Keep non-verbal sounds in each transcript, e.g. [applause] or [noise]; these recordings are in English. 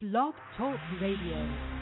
Blog Talk Radio.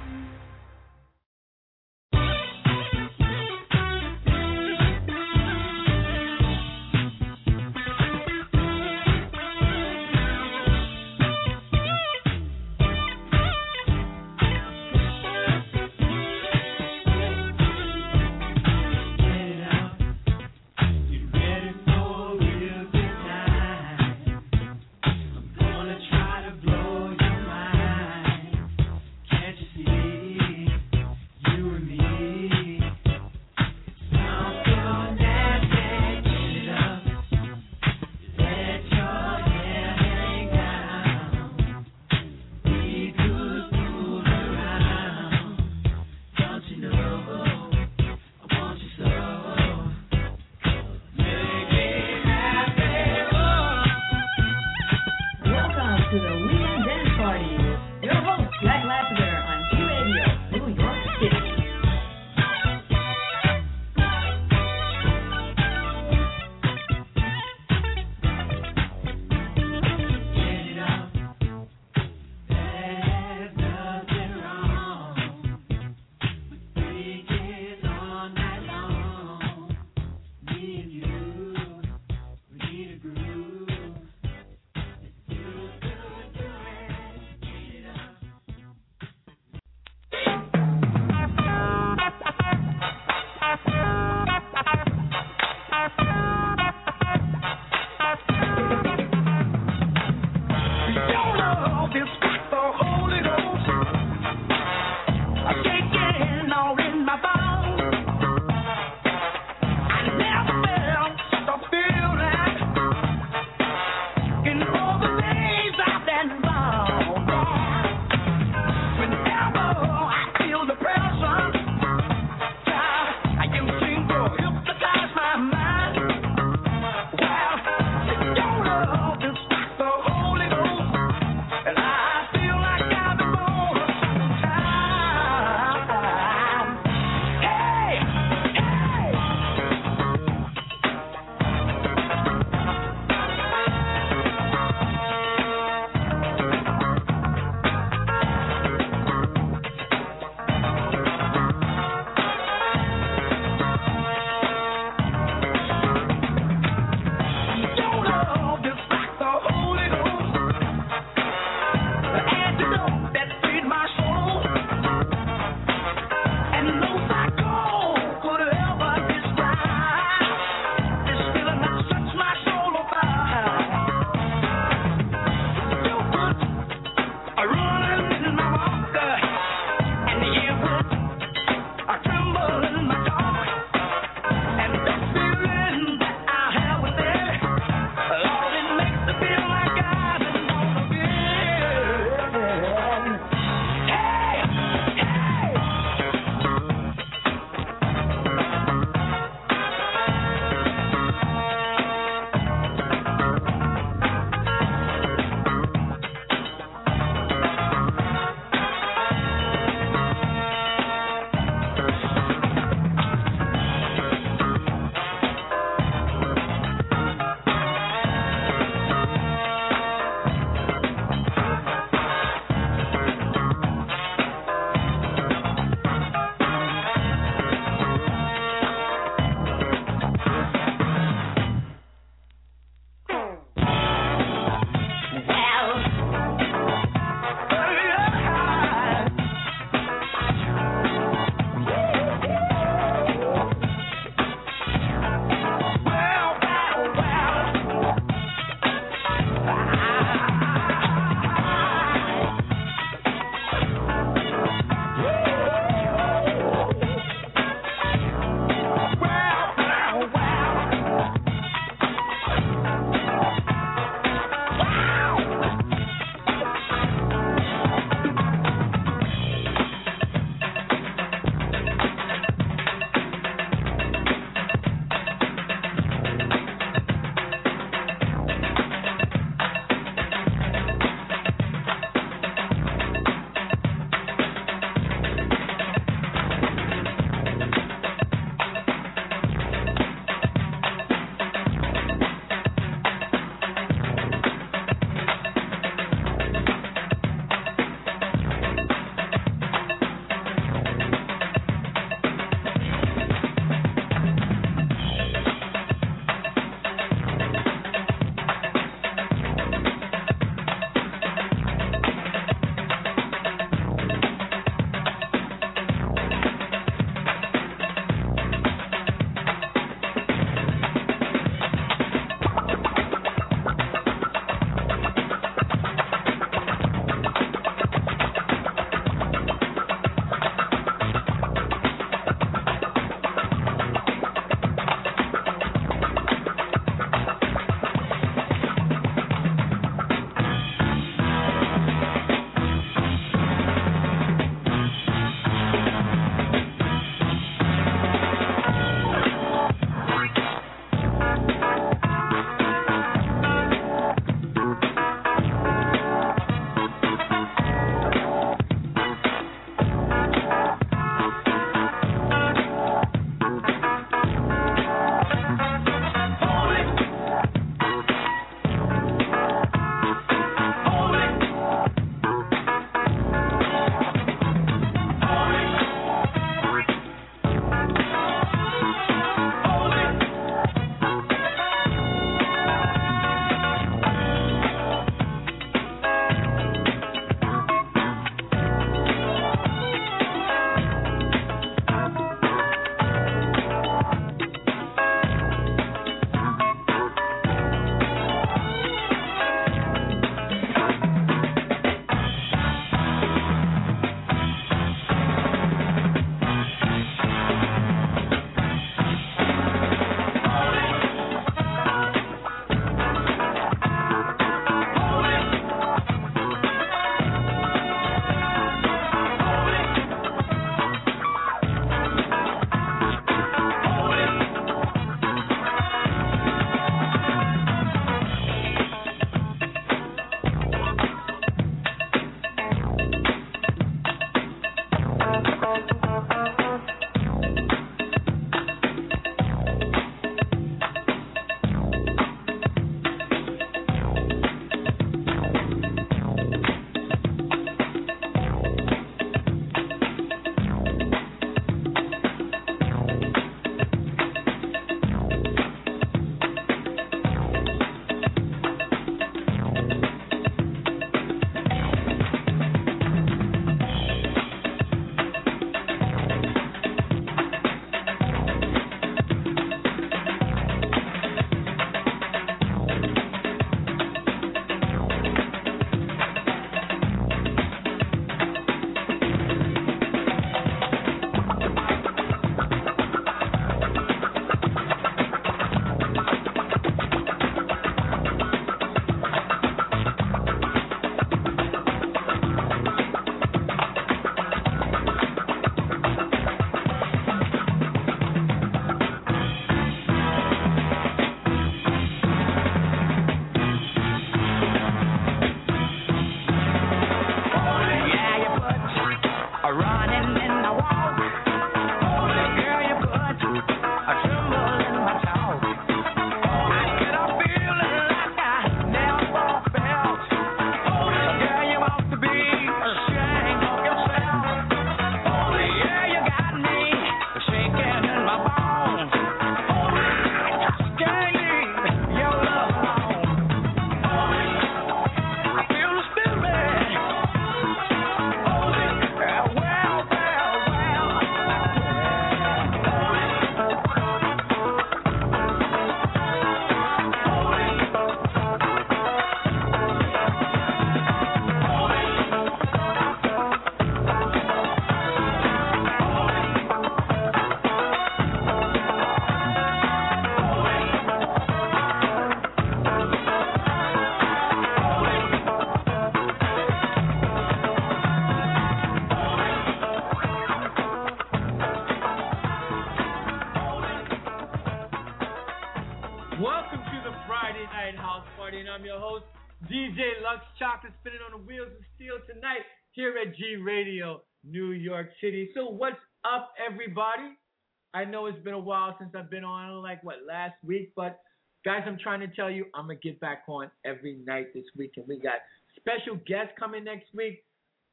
Like what, last week, but guys, I'm trying to tell you, I'm to get back on every night this week, and we got special guests coming next week.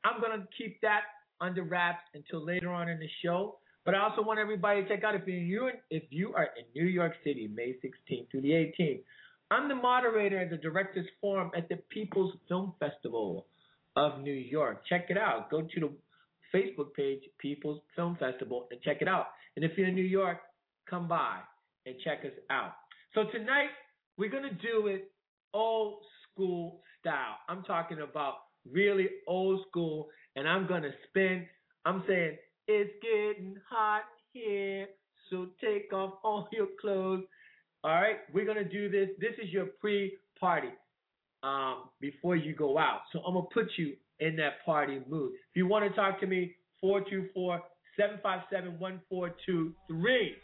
I'm to keep that under wraps until later on in the show. But I also want everybody to check out if you if you are in New York City, May 16th through the 18th. I'm the moderator at the Directors Forum at the People's Film Festival of New York. Check it out. Go to the Facebook page, People's Film Festival, and check it out. And if you're in New York, come by and check us out. So tonight we're gonna do it old school style. I'm talking about really old school, and I'm gonna spin. I'm saying it's getting hot here, so take off all [laughs] your clothes. All right, we're gonna do this. This is your pre-party um, before you go out. So I'm gonna put you in that party mood. If you want to talk to me, 424 757 1423.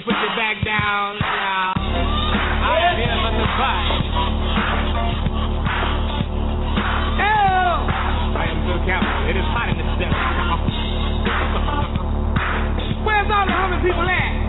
Put back down now. I am here on the fight. I am Bill Campbell. It is hot in this desert. Where's all the hungry people at?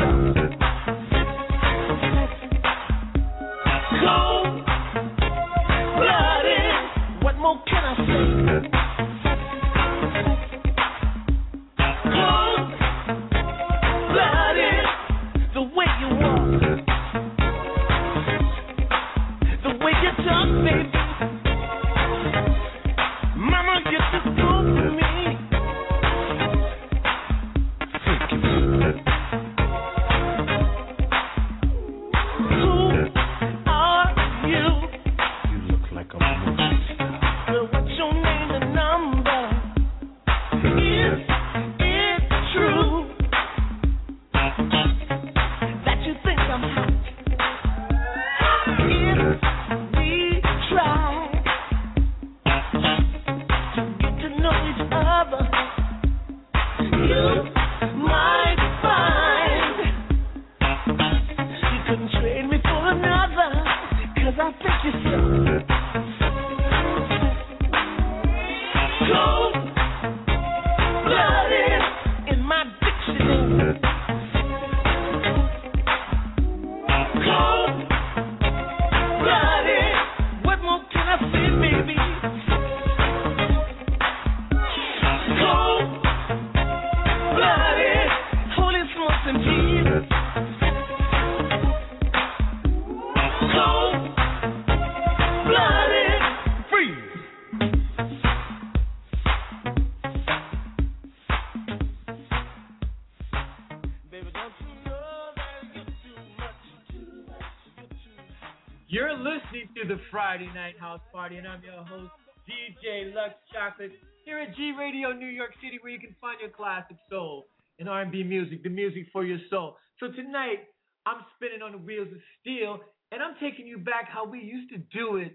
Cold blooded. What more can I say? And music, the music for your soul. So tonight, I'm spinning on the wheels of steel, and I'm taking you back how we used to do it,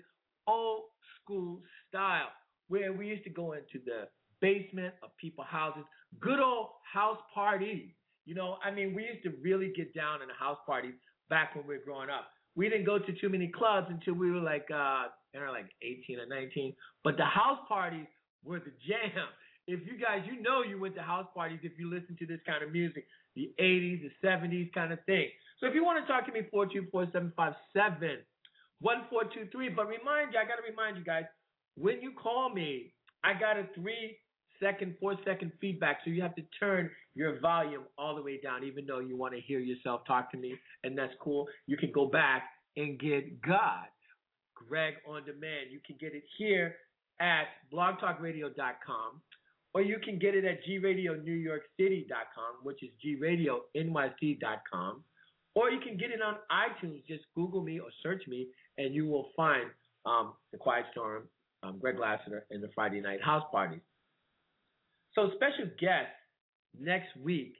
old school style, where we used to go into the basement of people's houses, good old house parties. You know, I mean, we used to really get down in the house parties back when we were growing up. We didn't go to too many clubs until we were like, uh, know, like 18 or 19. But the house parties were the jam. If you guys, you know, you went to house parties if you listen to this kind of music, the 80s, the 70s kind of thing. So if you want to talk to me, 424-757 1423. But remind you, I got to remind you guys, when you call me, I got a three second, four second feedback. So you have to turn your volume all the way down, even though you want to hear yourself talk to me, and that's cool. You can go back and get God, Greg on demand. You can get it here at blogtalkradio.com, or you can get it at gradionewyorkcity.com, which is gradioNYC.com, or you can get it on iTunes. Just Google me or search me, and you will find um, The Quiet Storm, um, Greg Lassiter, and the Friday Night House Parties. So, special guest next week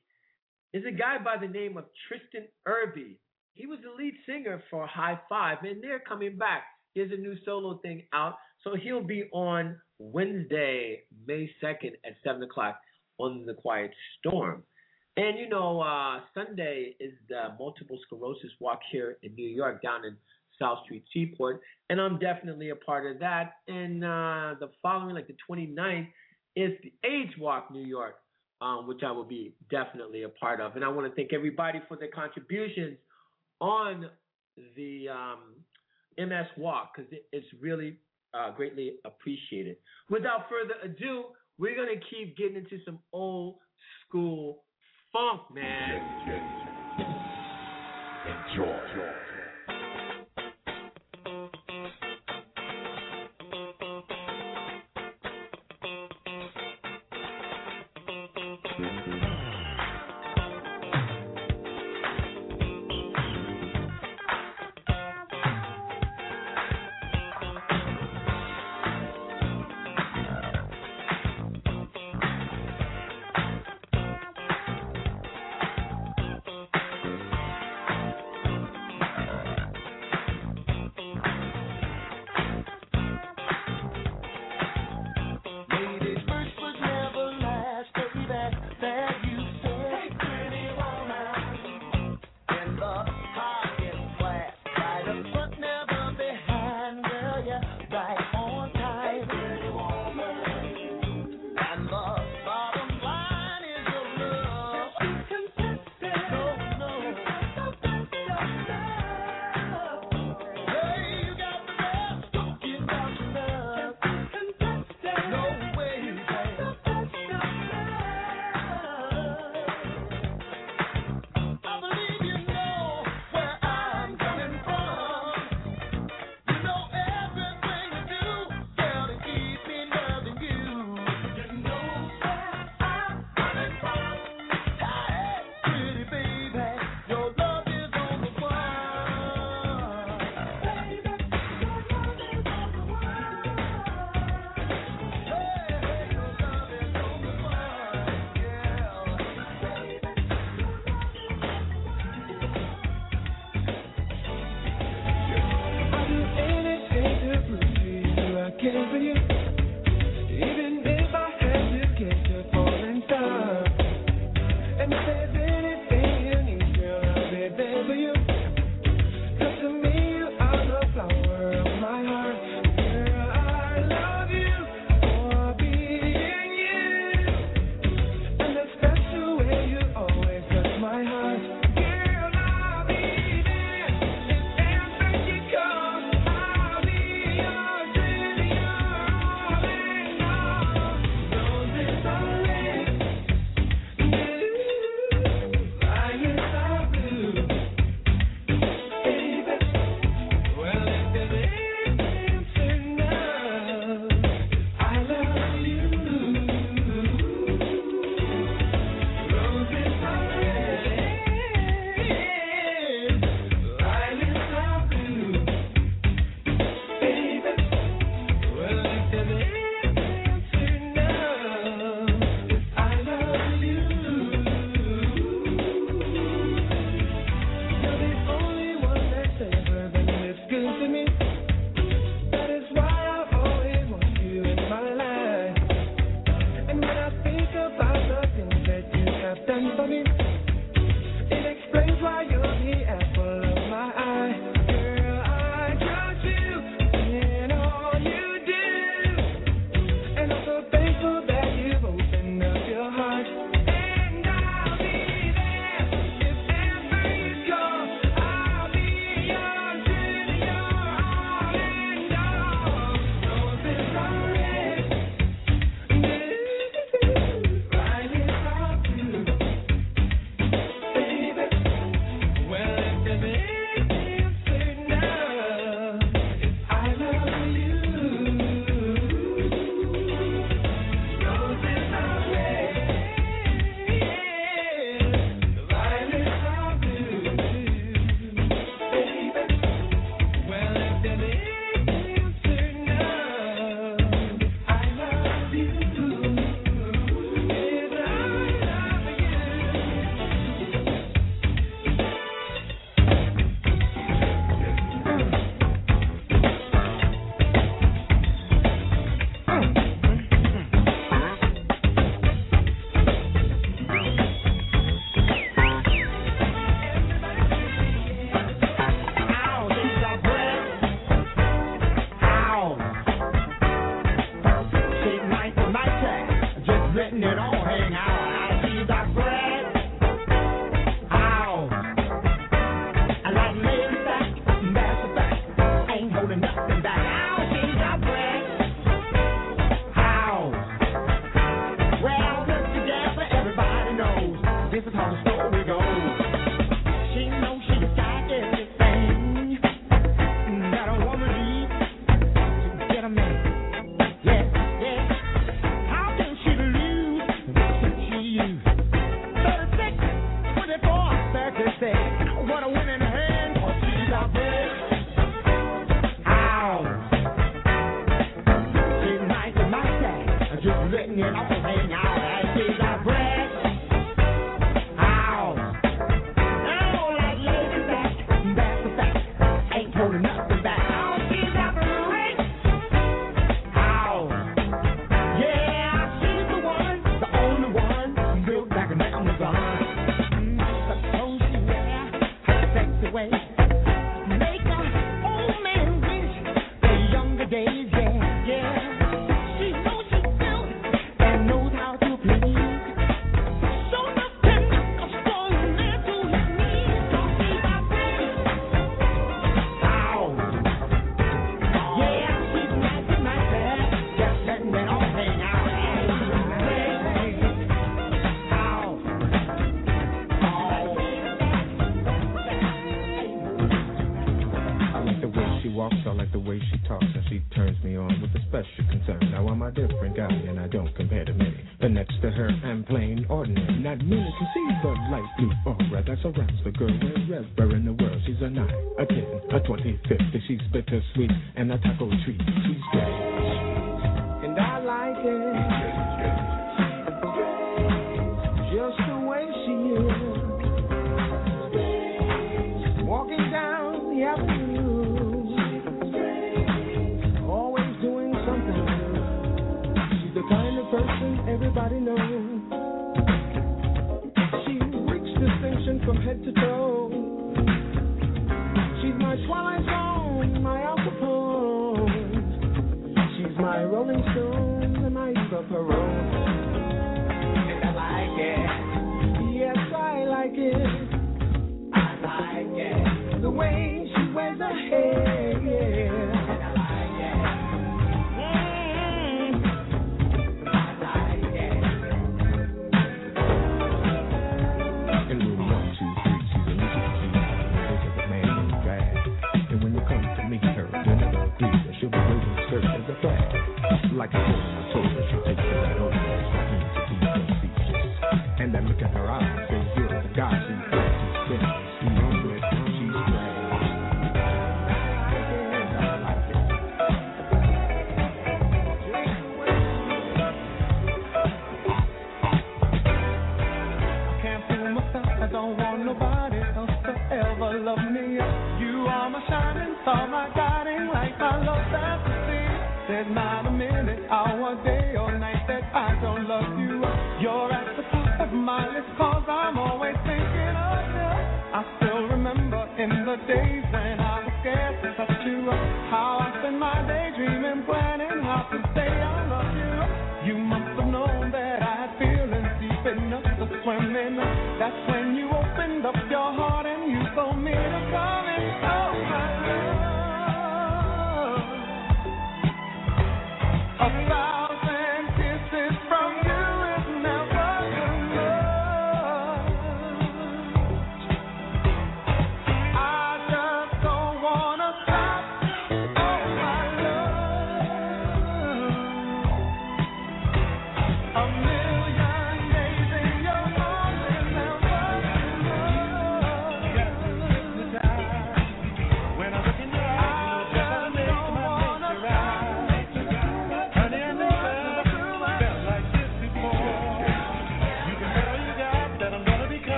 is a guy by the name of Treston Irby. He was the lead singer for Hi-Five, and they're coming back. He has a new solo thing out, so he'll be on Wednesday, May 2nd at 7 o'clock on The Quiet Storm. And you know, uh, Sunday is the multiple sclerosis walk here in New York, down in South Street Seaport, and I'm definitely a part of that. And uh, the following, like the 29th, is the AIDS Walk New York, um, which I will be definitely a part of. And I want to thank everybody for their contributions on the um, MS Walk because it's really uh, greatly appreciated. Without further ado, we're gonna keep getting into some old school funk, man. Enjoy. Thank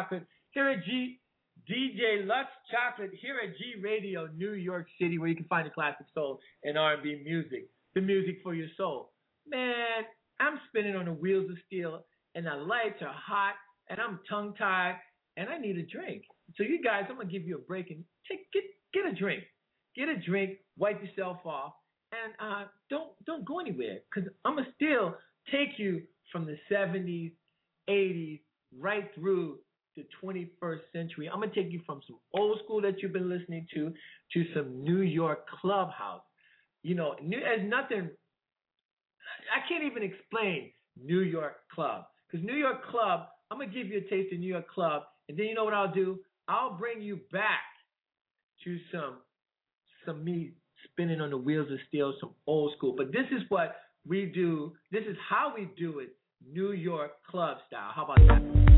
Chocolate here at G DJ Luxe Chocolate here at G Radio New York City, where you can find the classic soul and R&B music, the music for your soul. Man, I'm spinning on the wheels of steel, and the lights are hot, and I'm tongue tied, and I need a drink. So you guys, I'm gonna give you a break and take get get a drink, get a drink, wipe yourself off, and uh, don't don't go anywhere, cause I'm gonna still take you from the 70s, 80s, right through the 21st century. I'm gonna take you from some old school that you've been listening to to some New York clubhouse. You know, there's nothing. I can't even explain New York club because New York club. I'm gonna give you a taste of New York club, and then you know what I'll do? I'll bring you back to some some me spinning on the wheels of steel, some old school. But this is what we do. This is how we do it, New York club style. How about that?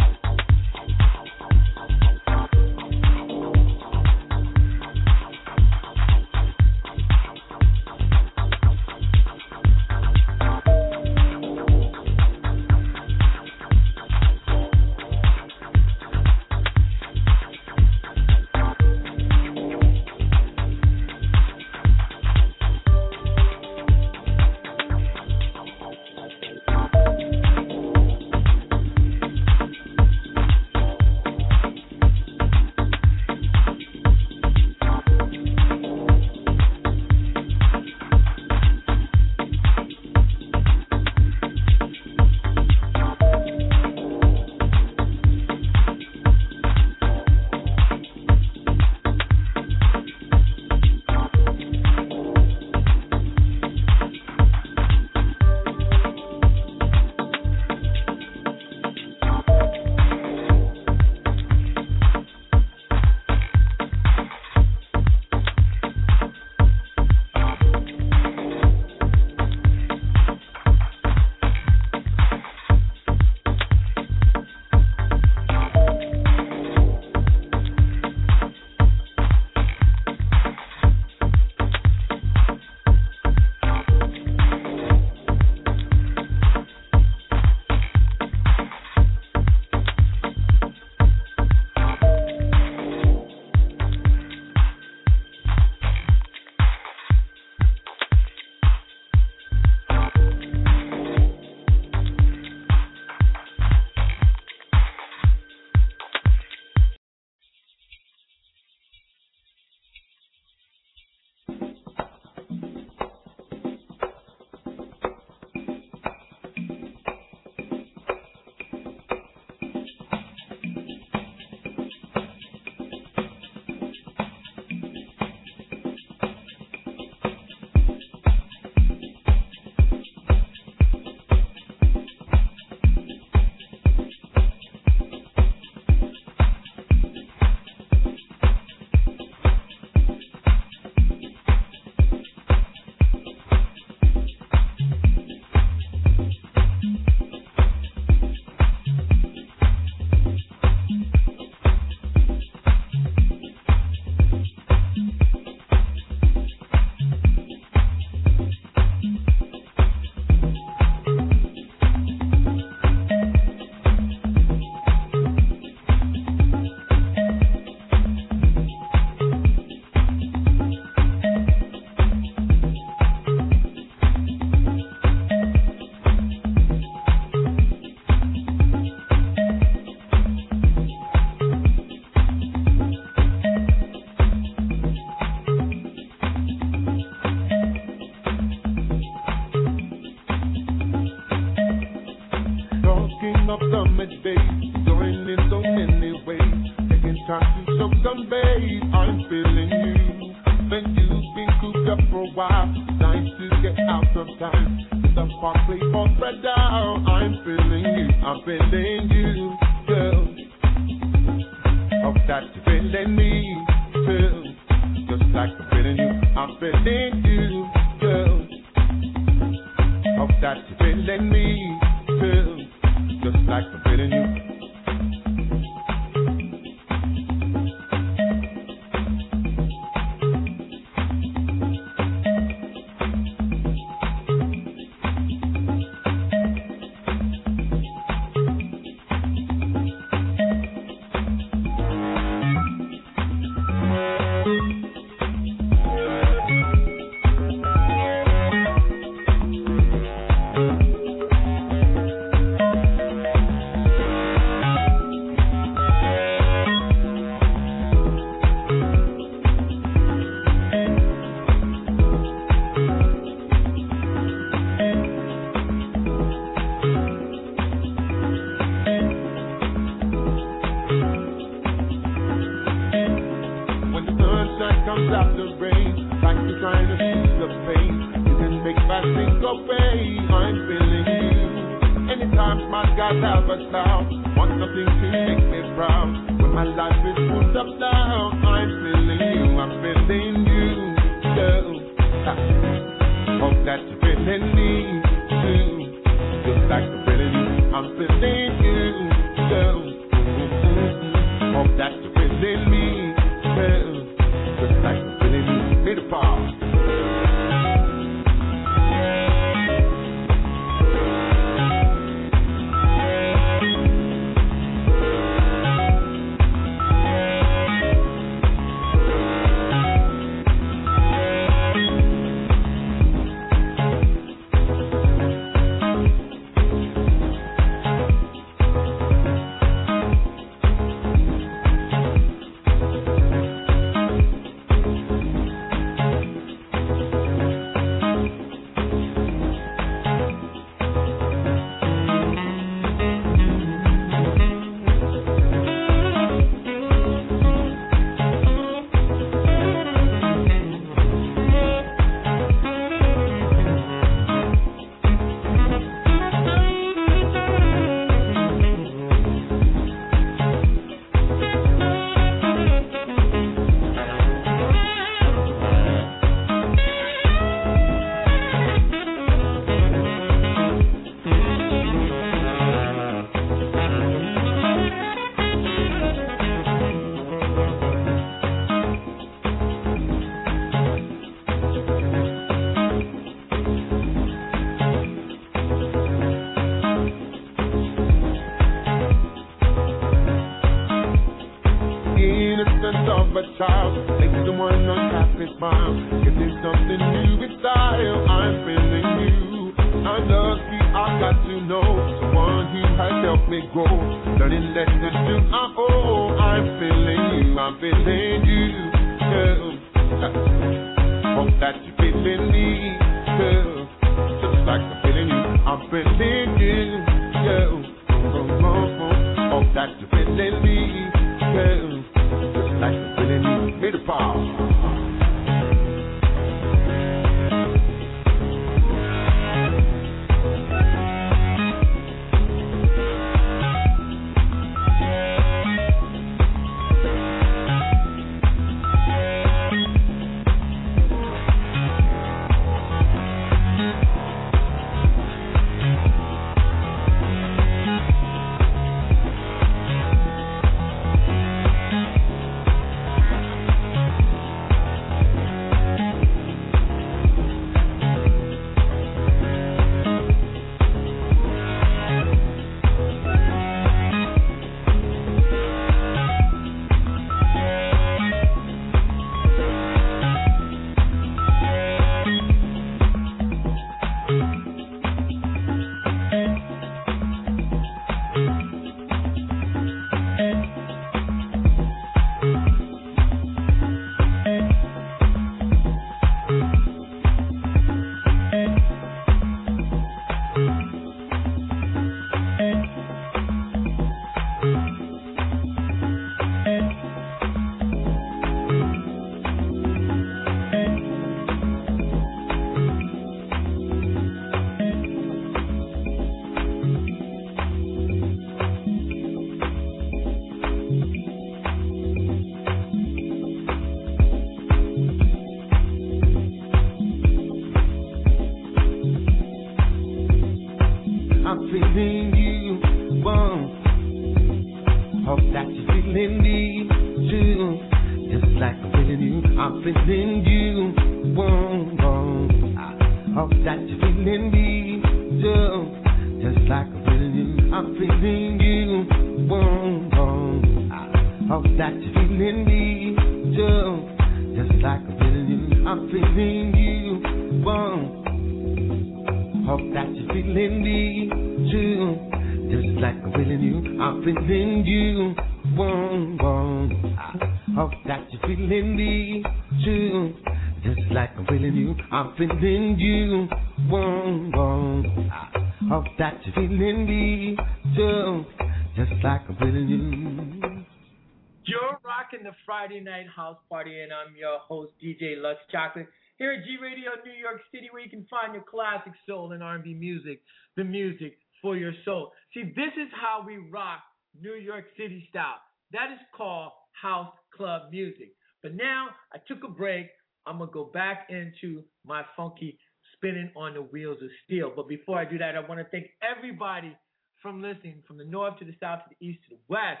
Chocolate, here at G Radio New York City, where you can find your classic soul and R&B music, the music for your soul. See, this is how we rock New York City style. That is called house club music. But now I took a break. I'm to go back into my funky spinning on the wheels of steel. But before I do that, I want to thank everybody from listening from the north to the south to the east to the west.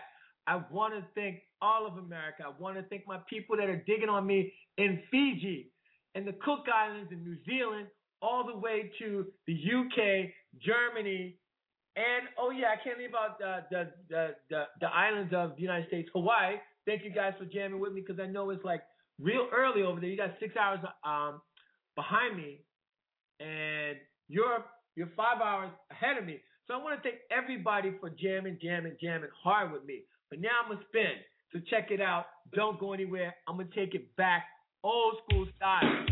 I want to thank all of America. I want to thank my people that are digging on me in Fiji, in the Cook Islands, in New Zealand, all the way to the UK, Germany, and oh yeah, I can't leave out the the the the, the islands of the United States, Hawaii. Thank you guys for jamming with me because I know it's like real early over there. You got six hours um behind me, and Europe, you're five hours ahead of me. So I want to thank everybody for jamming, jamming, jamming hard with me. But now I'm gonna spin. So check it out. Don't go anywhere. I'm gonna take it back, old school style.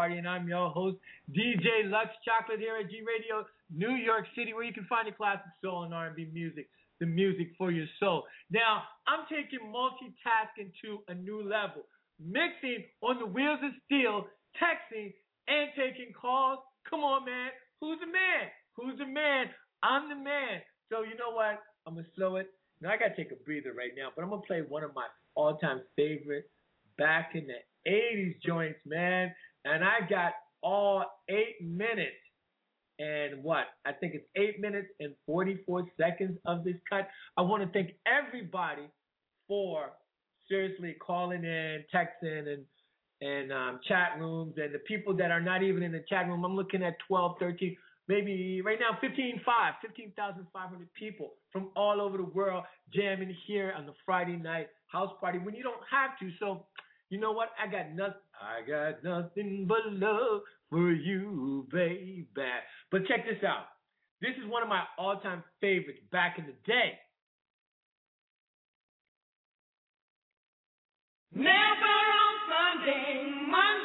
Party, and I'm your host, DJ Luxe Chocolate here at G Radio, New York City, where you can find the classic soul and R&B music, the music for your soul. Now, I'm taking multitasking to a new level, mixing on the wheels of steel, texting, and taking calls. Come on, man. Who's the man? Who's the man? I'm the man. So you know what? I'm gonna slow it. Now I gotta take a breather right now, but I'm gonna play one of my all-time favorite back in the 80s joints, man. And I got all eight minutes and what? I think it's eight minutes and 44 seconds of this cut. I want to thank everybody for seriously calling in, texting, and and um, chat rooms, and the people that are not even in the chat room. I'm looking at 12, 13, maybe right now 15, 5, 15,500 people from all over the world jamming here on the Friday night house party when you don't have to. So, you know what? I got nothing. I got nothing but love for you, baby. But check this out. This is one of my all-time favorites back in the day. Never on Sunday, Monday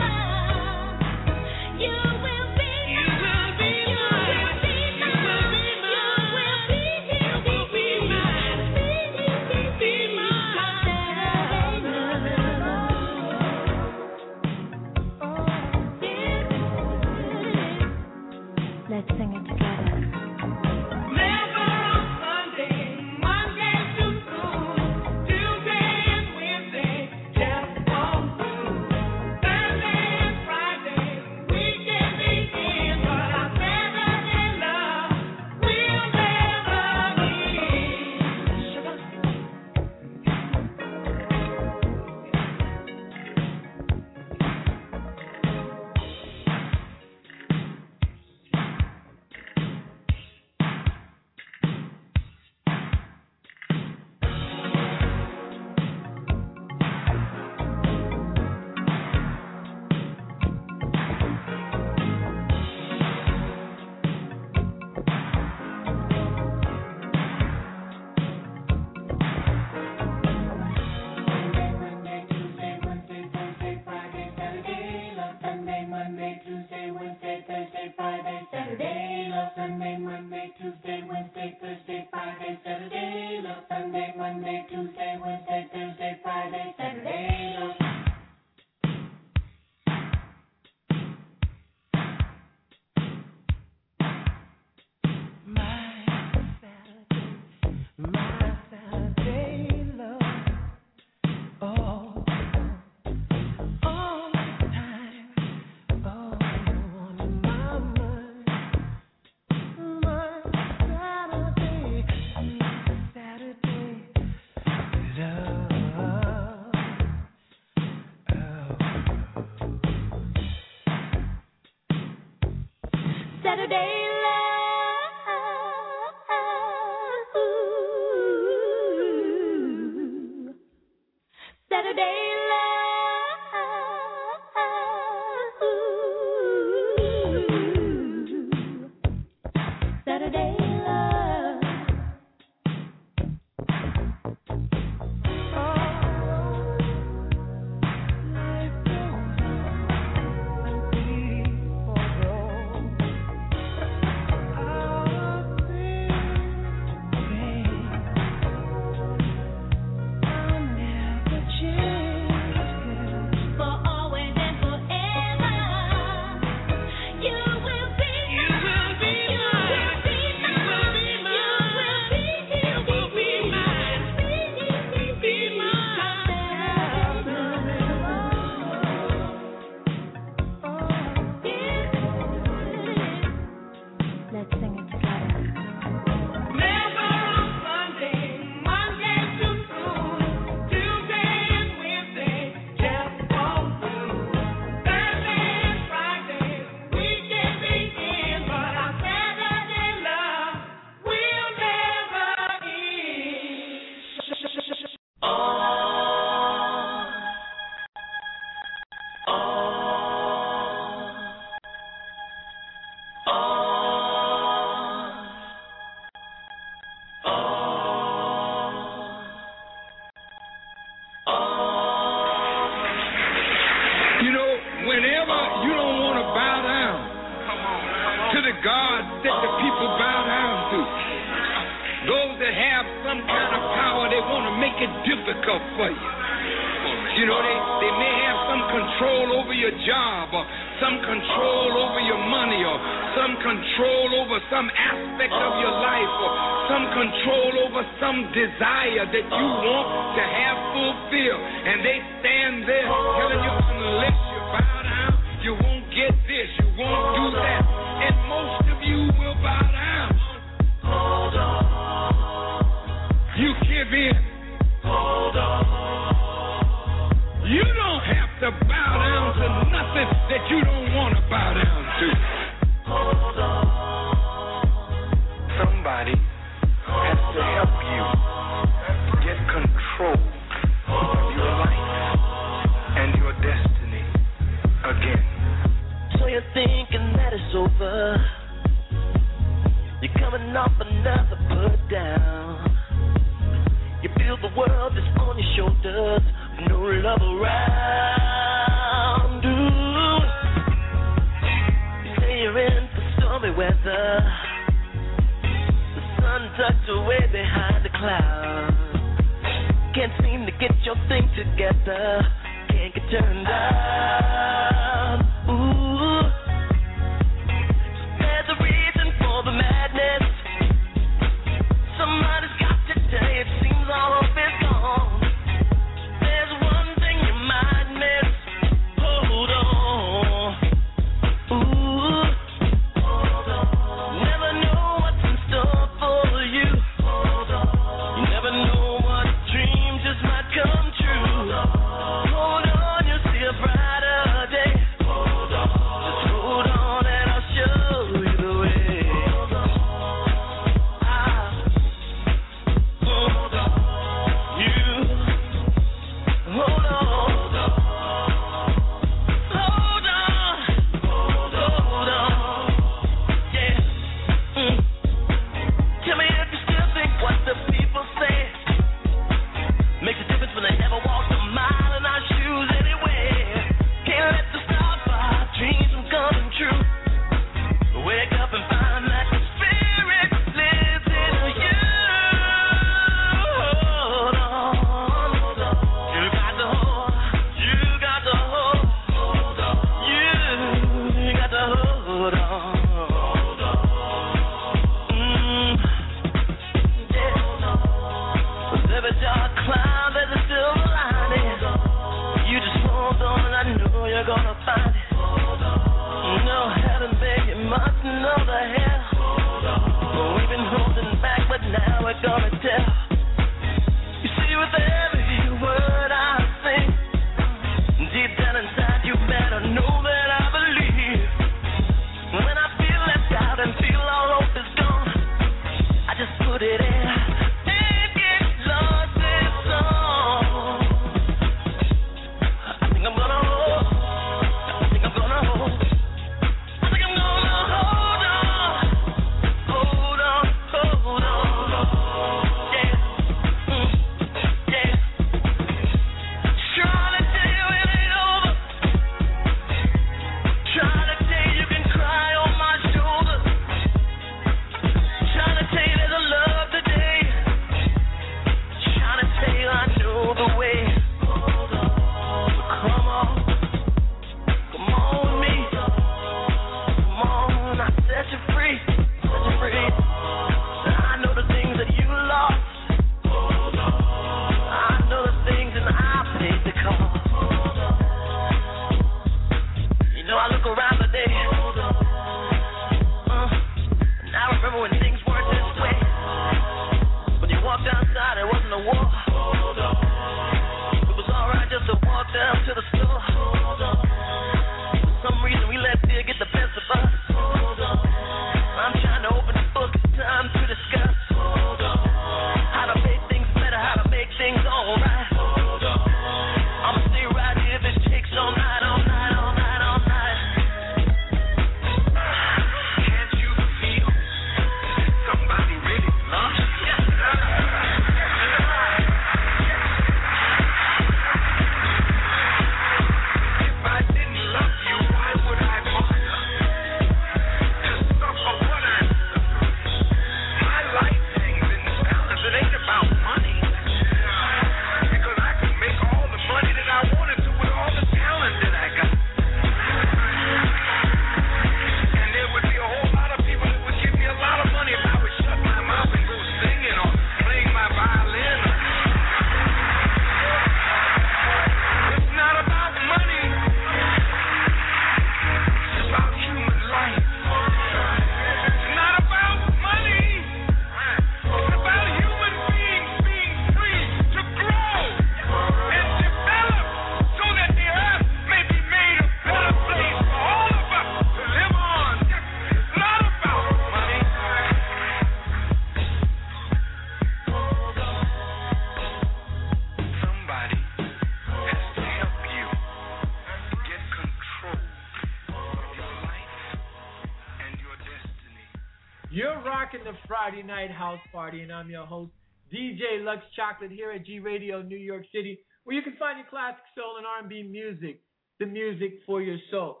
night house party, and I'm your host, DJ Luxe Chocolate, here at G Radio New York City, where you can find your classic soul and R&B music, the music for your soul.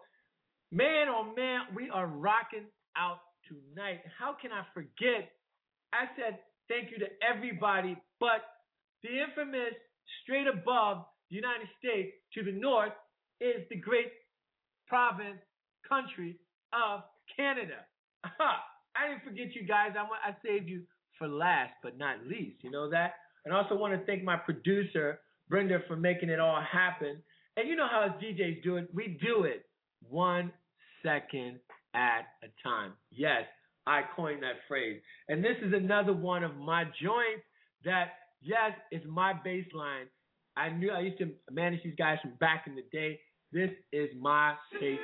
Man, oh man, we are rocking out tonight. How can I forget? I said thank you to everybody, but the infamous straight above the United States to the north is the great province country of Canada. I didn't forget you guys. I, I saved you for last, but not least. You know that? And also want to thank my producer, Brenda, for making it all happen. And you know how us DJs do it. We do it one second at a time. Yes, I coined that phrase. And this is another one of my joints that, yes, is my baseline. I knew I used to manage these guys from back in the day. This is my baseline.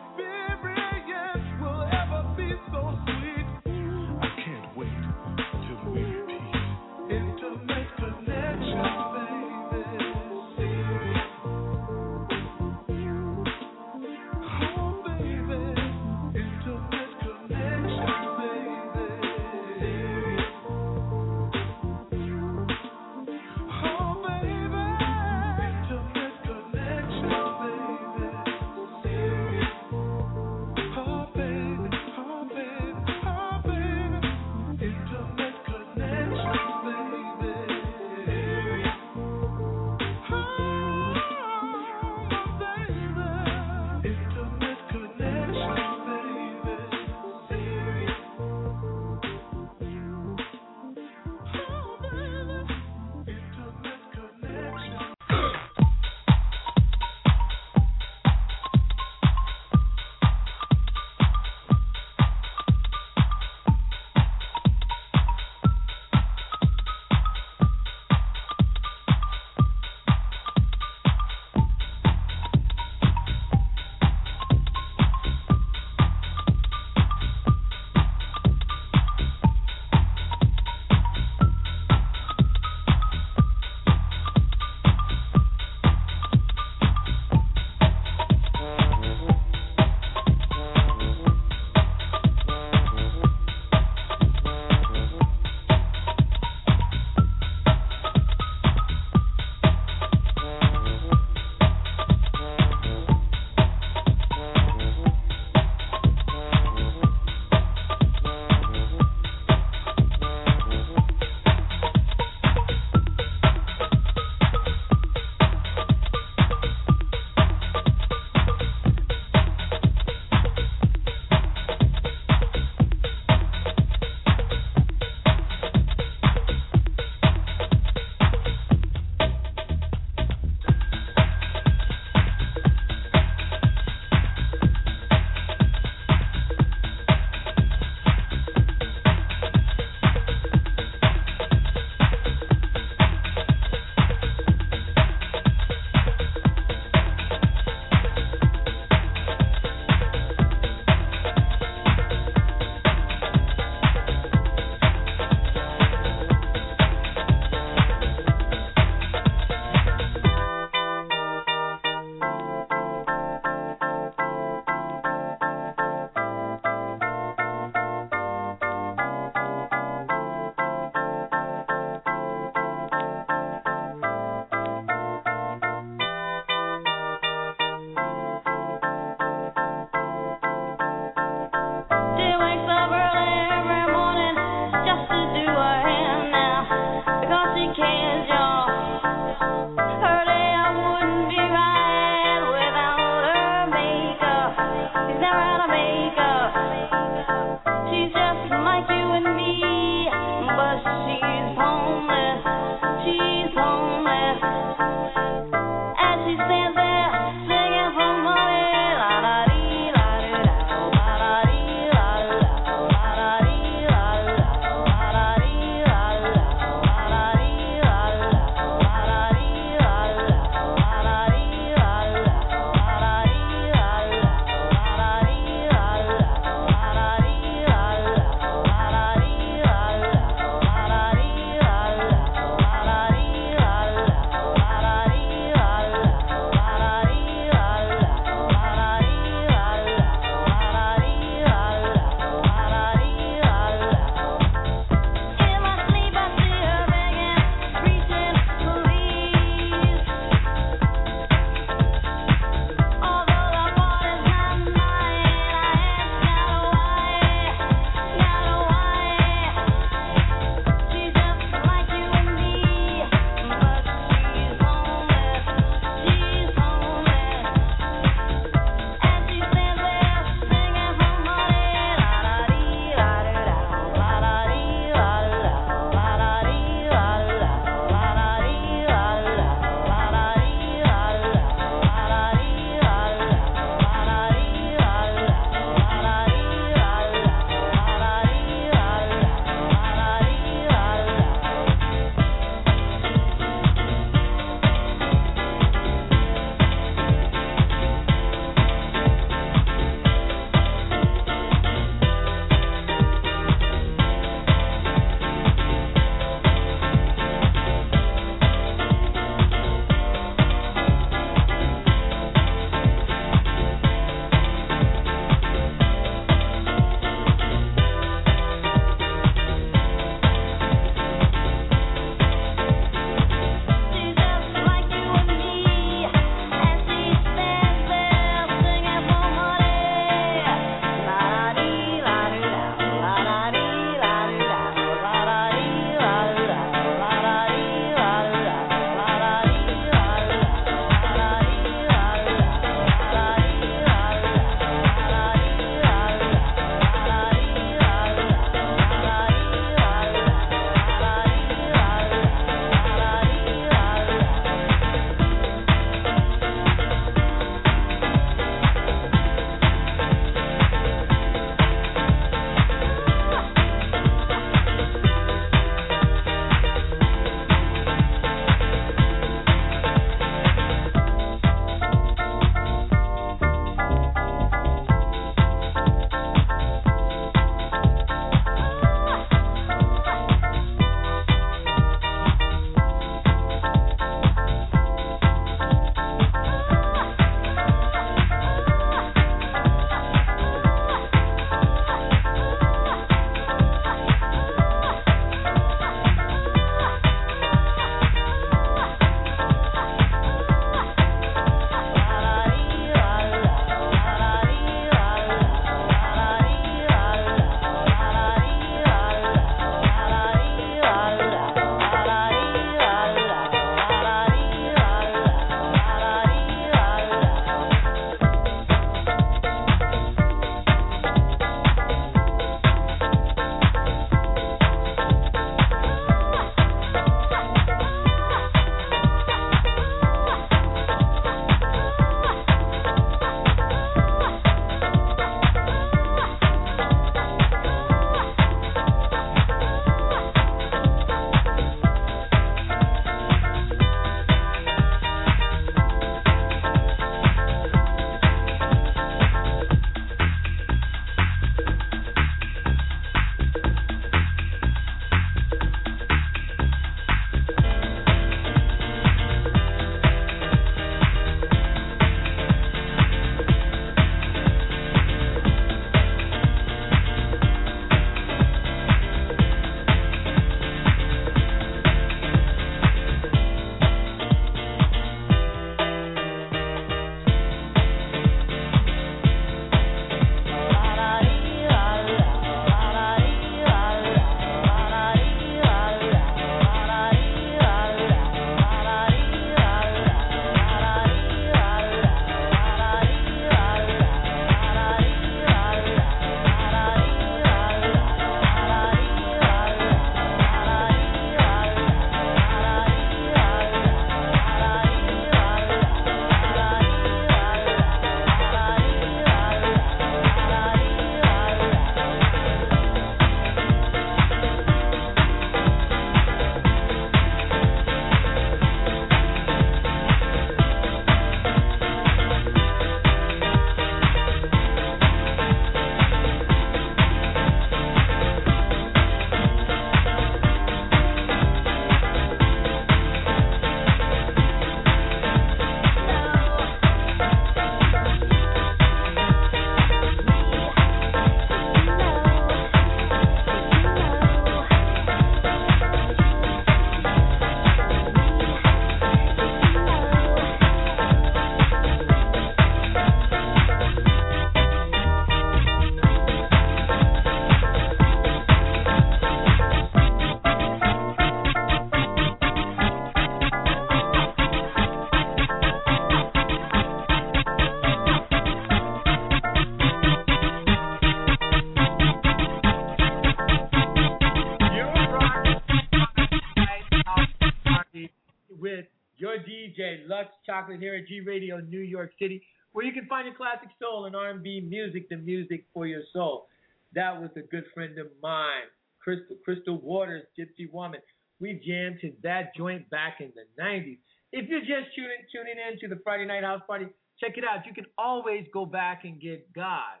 Here at G Radio New York City, where you can find your classic soul and R&B music, the music for your soul. That was a good friend of mine, Crystal Crystal Waters, Gypsy Woman. We jammed to that joint back in the 90s. If you're just tuning tuning in to the Friday Night House Party, check it out. You can always go back and get God.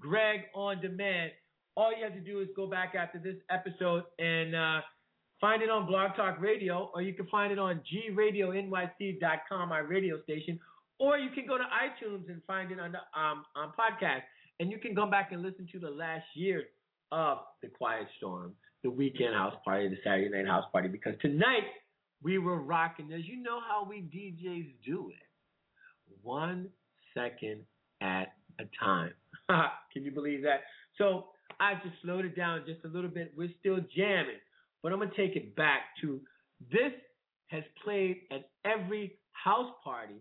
Greg on demand. All you have to do is go back after this episode and uh, find it on Blog Talk Radio, or you can find it on gradioNYC.com, my radio station, or you can go to iTunes and find it on the um, on podcast. And you can go back and listen to the last year of the Quiet Storm, the Weekend House Party, the Saturday Night House Party, because tonight we were rocking. As you know how we DJs do it, one second at a time. [laughs] Can you believe that? So I just slowed it down just a little bit. We're still jamming, but I'm gonna take it back to this has played at every house party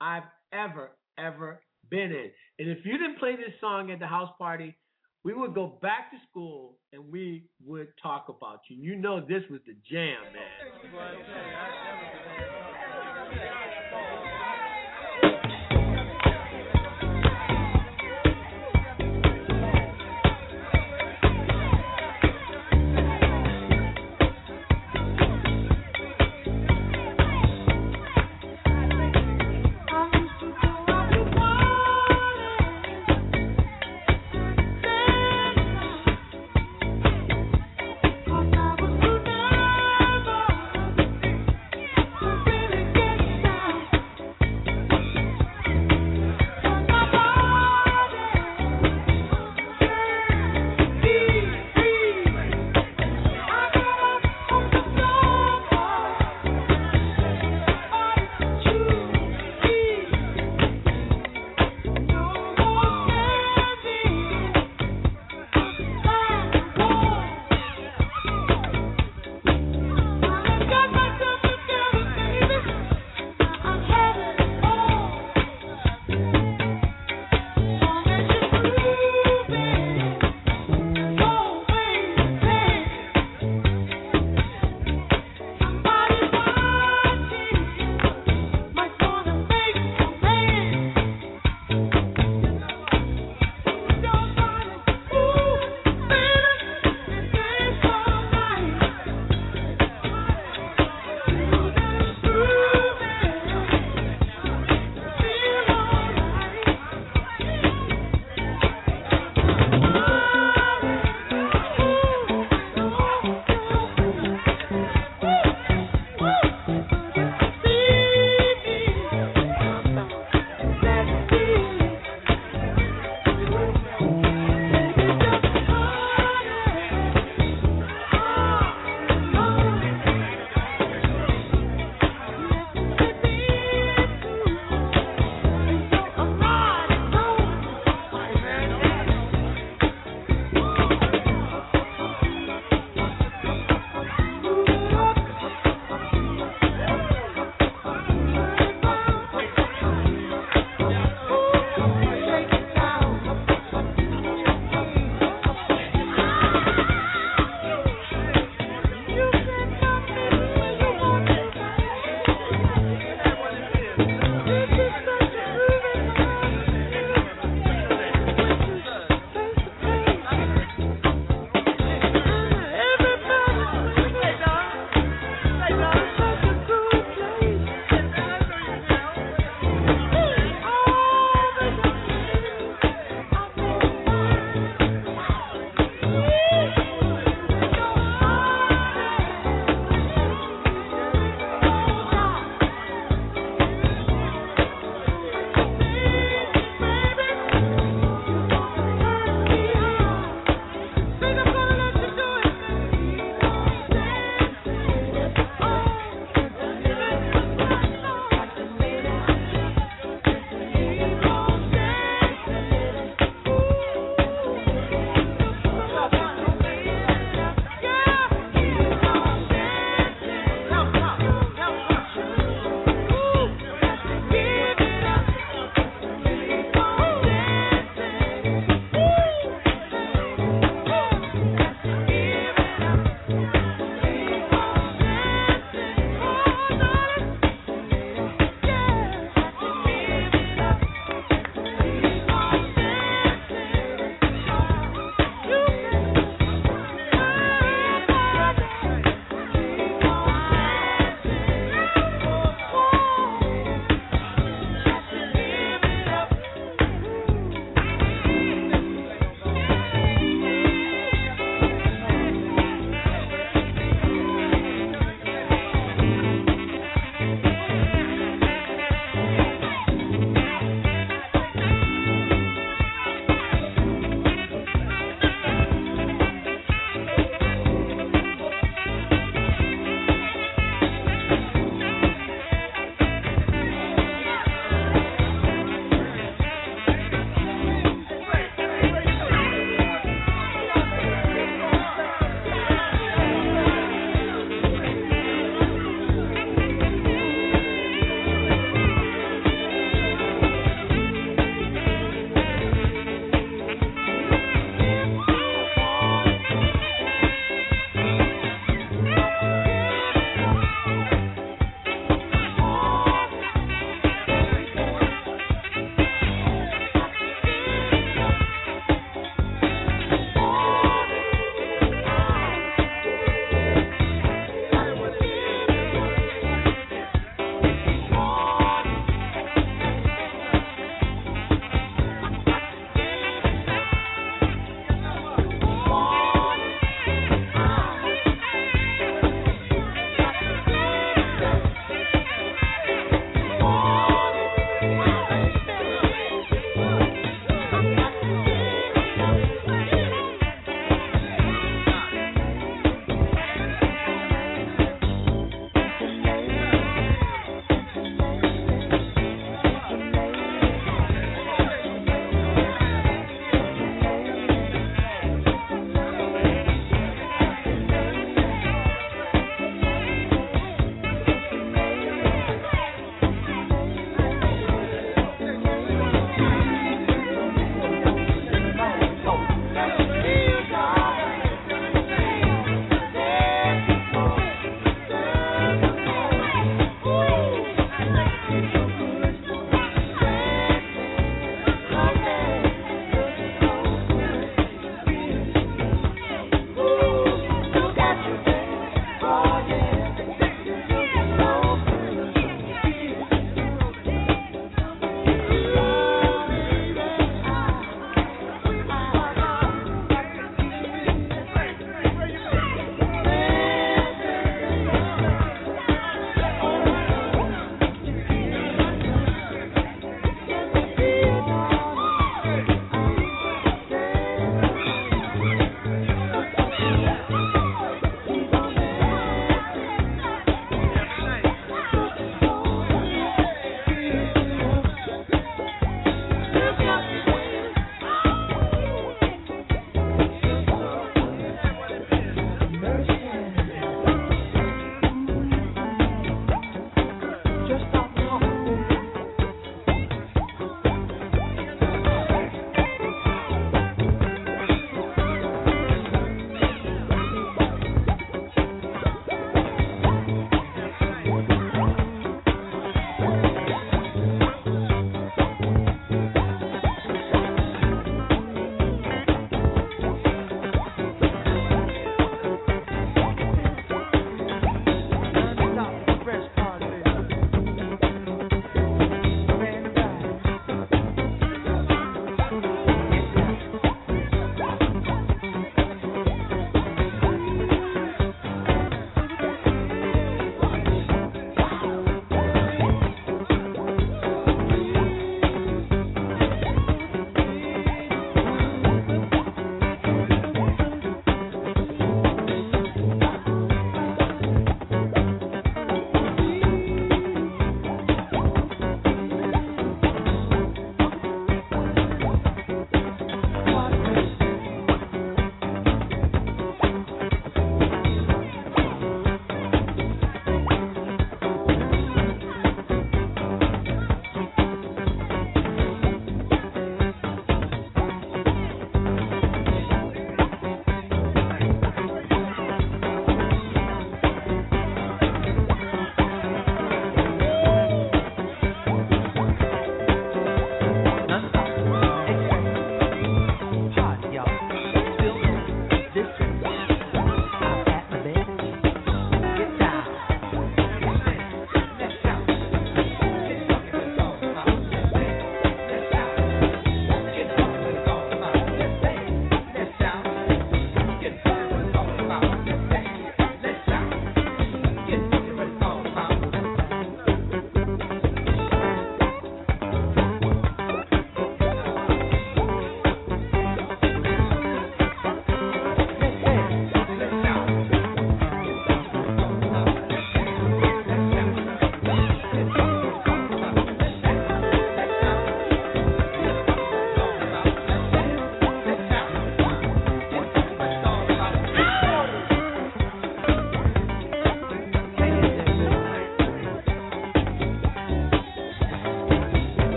I've ever ever been in. And if you didn't play this song at the house party, we would go back to school and we would talk about you. You know this was the jam, man.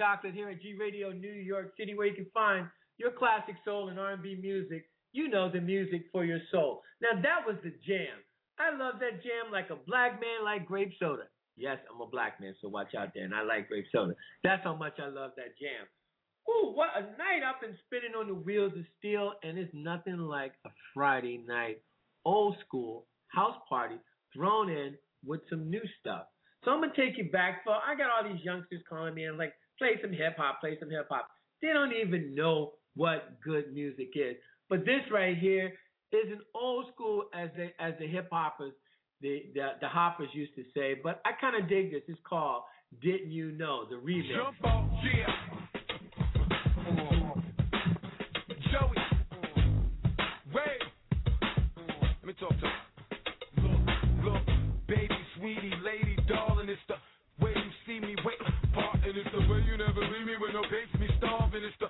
Chocolate here at G Radio New York City, where you can find your classic soul and R&B music. You know the music for your soul. Now that was the jam. I love that jam like a black man like grape soda. Yes, I'm a black man, so watch out there. And I like grape soda. That's how much I love that jam. Ooh, what a night I've been spinning on the wheels of steel, and it's nothing like a Friday night old school house party thrown in with some new stuff. So I'm gonna take you back for I got all these youngsters calling me and like, play some hip hop, play some hip hop. They don't even know what good music is. But this right here is an old school as they as the hip hoppers, the, the the hoppers used to say. But I kind of dig this. It's called "Didn't You Know" the remix. Jump yeah. Joey, Ray, let me talk to you. with no babes, me starving. It's the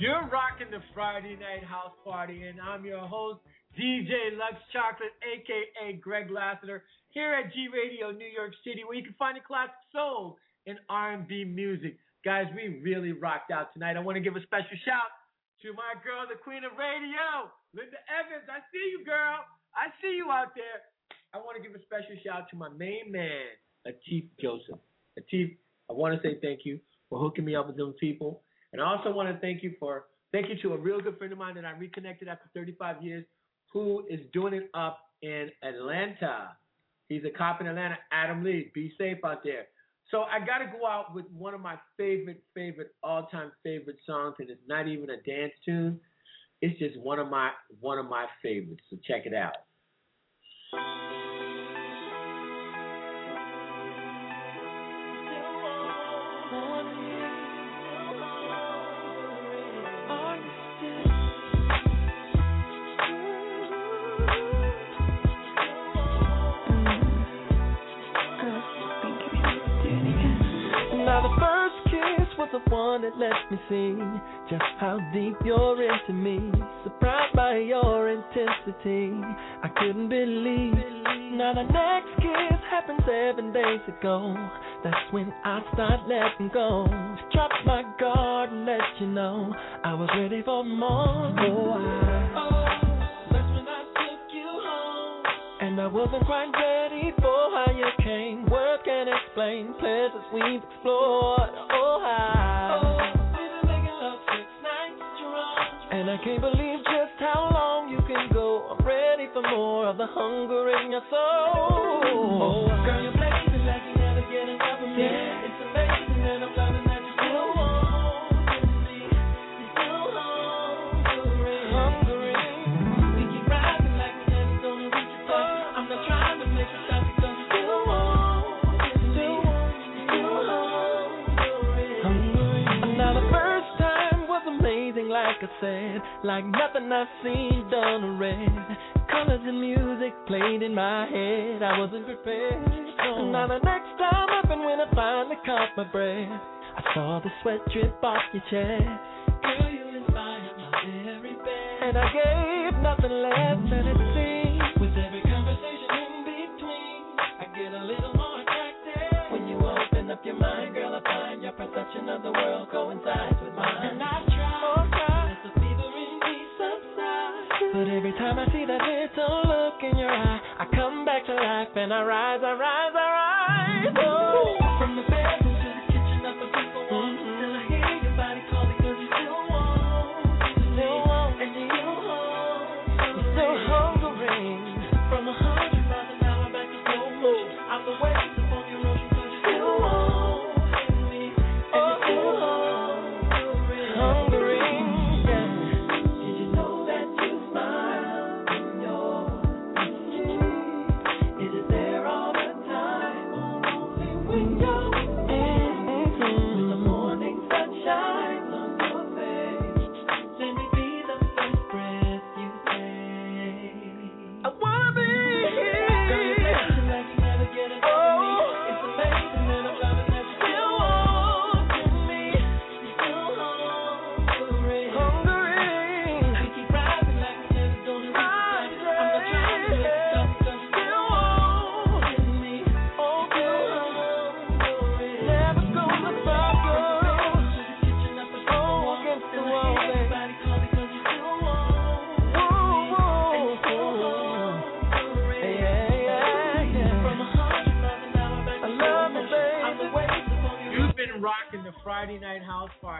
You're rocking the Friday Night House Party, and I'm your host, DJ Luxe Chocolate, aka Greg Lassiter, here at G Radio New York City, where you can find the classic soul and R&B music. Guys, we really rocked out tonight. I want to give a special shout to my girl, the Queen of Radio, Linda Evans. I see you, girl. I see you out there. I want to give a special shout to my main man, Atif Joseph. Atif, I want to say thank you for hooking me up with those people. And I also want to thank you for thank you to a real good friend of mine that I reconnected after 35 years, who is doing it up in Atlanta. He's a cop in Atlanta, Adam Lee. Be safe out there. So I got to go out with one of my favorite, favorite, all-time favorite songs, and it's not even a dance tune. It's just one of my one of my favorites. So check it out. The one that let me see just how deep you're into me. Surprised by your intensity, I couldn't believe. Now the next kiss happened seven days ago. That's when I start letting go. Dropped my guard and let you know I was ready for more. Oh, I, oh, that's when I took you home. And I wasn't quite ready for how you came. working can't explain pleasures we've explored. Oh, I. And I can't believe just how long you can go. I'm ready for more of the hunger in your soul. Oh, girl, you make me like you never get enough of me. Yeah. It's amazing that I'm loving like nothing I've seen done or read. Colors and music played in my head. I wasn't prepared. No. Now the next time up and when I finally caught my breath, I saw the sweat drip off your chest. Girl, you inspired my very best. And I gave nothing less than it seemed. With every conversation in between, I get a little more attracted. When you open up your mind, girl, I find your perception of the world coincides with mine. But every time I see that little look in your eye, I come back to life and I rise, I rise, I rise. Oh, from the bedroom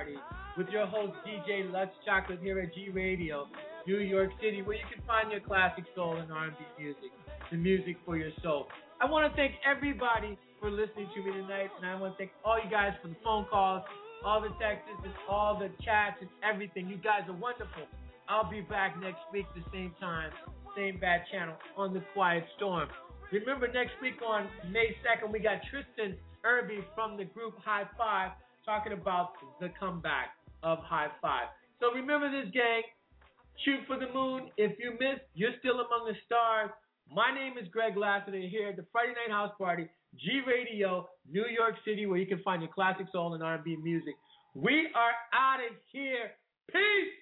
Party with your host DJ Luxe Chocolate here at G Radio, New York City, where you can find your classic soul and R&B music, the music for your soul. I want to thank everybody for listening to me tonight, and I want to thank all you guys for the phone calls, all the texts, and all the chats and everything. You guys are wonderful. I'll be back next week the same time, same bad channel on the Quiet Storm. Remember next week on May 2nd, we got Treston Irby from the group High Five talking about the comeback of High Five. So remember this, gang. Shoot for the moon. If you miss, you're still among the stars. My name is Greg Lassiter here at the Friday Night House Party, G Radio, New York City, where you can find your classic soul and R&B music. We are out of here. Peace.